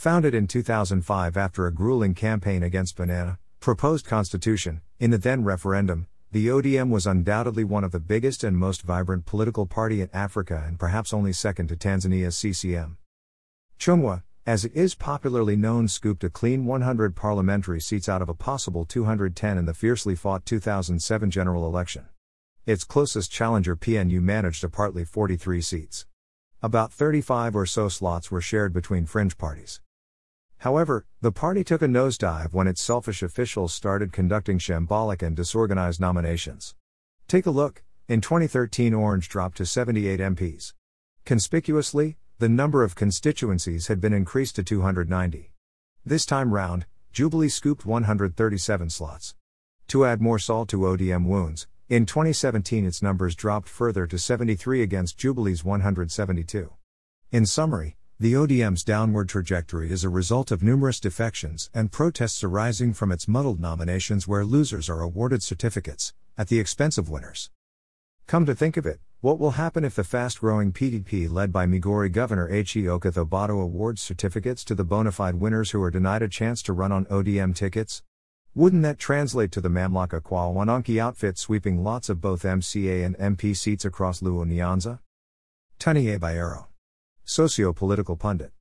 Founded in 2005 after a grueling campaign against Banana, proposed constitution, in the then referendum, the ODM was undoubtedly one of the biggest and most vibrant political party in Africa and perhaps only second to Tanzania's CCM. Chungwa, as it is popularly known, scooped a clean 100 parliamentary seats out of a possible 210 in the fiercely fought 2007 general election. Its closest challenger PNU managed a partly 43 seats. About 35 or so slots were shared between fringe parties. However, the party took a nosedive when its selfish officials started conducting shambolic and disorganized nominations. Take a look, in 2013 Orange dropped to 78 MPs. Conspicuously, the number of constituencies had been increased to 290. This time round, Jubilee scooped 137 slots. To add more salt to ODM wounds, in 2017 its numbers dropped further to 73 against Jubilee's 172. In summary, the ODM's downward trajectory is a result of numerous defections and protests arising from its muddled nominations where losers are awarded certificates, at the expense of winners. Come to think of it, what will happen if the fast growing PDP led by Migori Governor. Okoth Obado awards certificates to the bona fide winners who are denied a chance to run on ODM tickets? Wouldn't that translate to the Mamlaka Kwa Wananchi outfit sweeping lots of both MCA and MP seats across Luo Nyanza? Taniye Bayero Socio political pundit.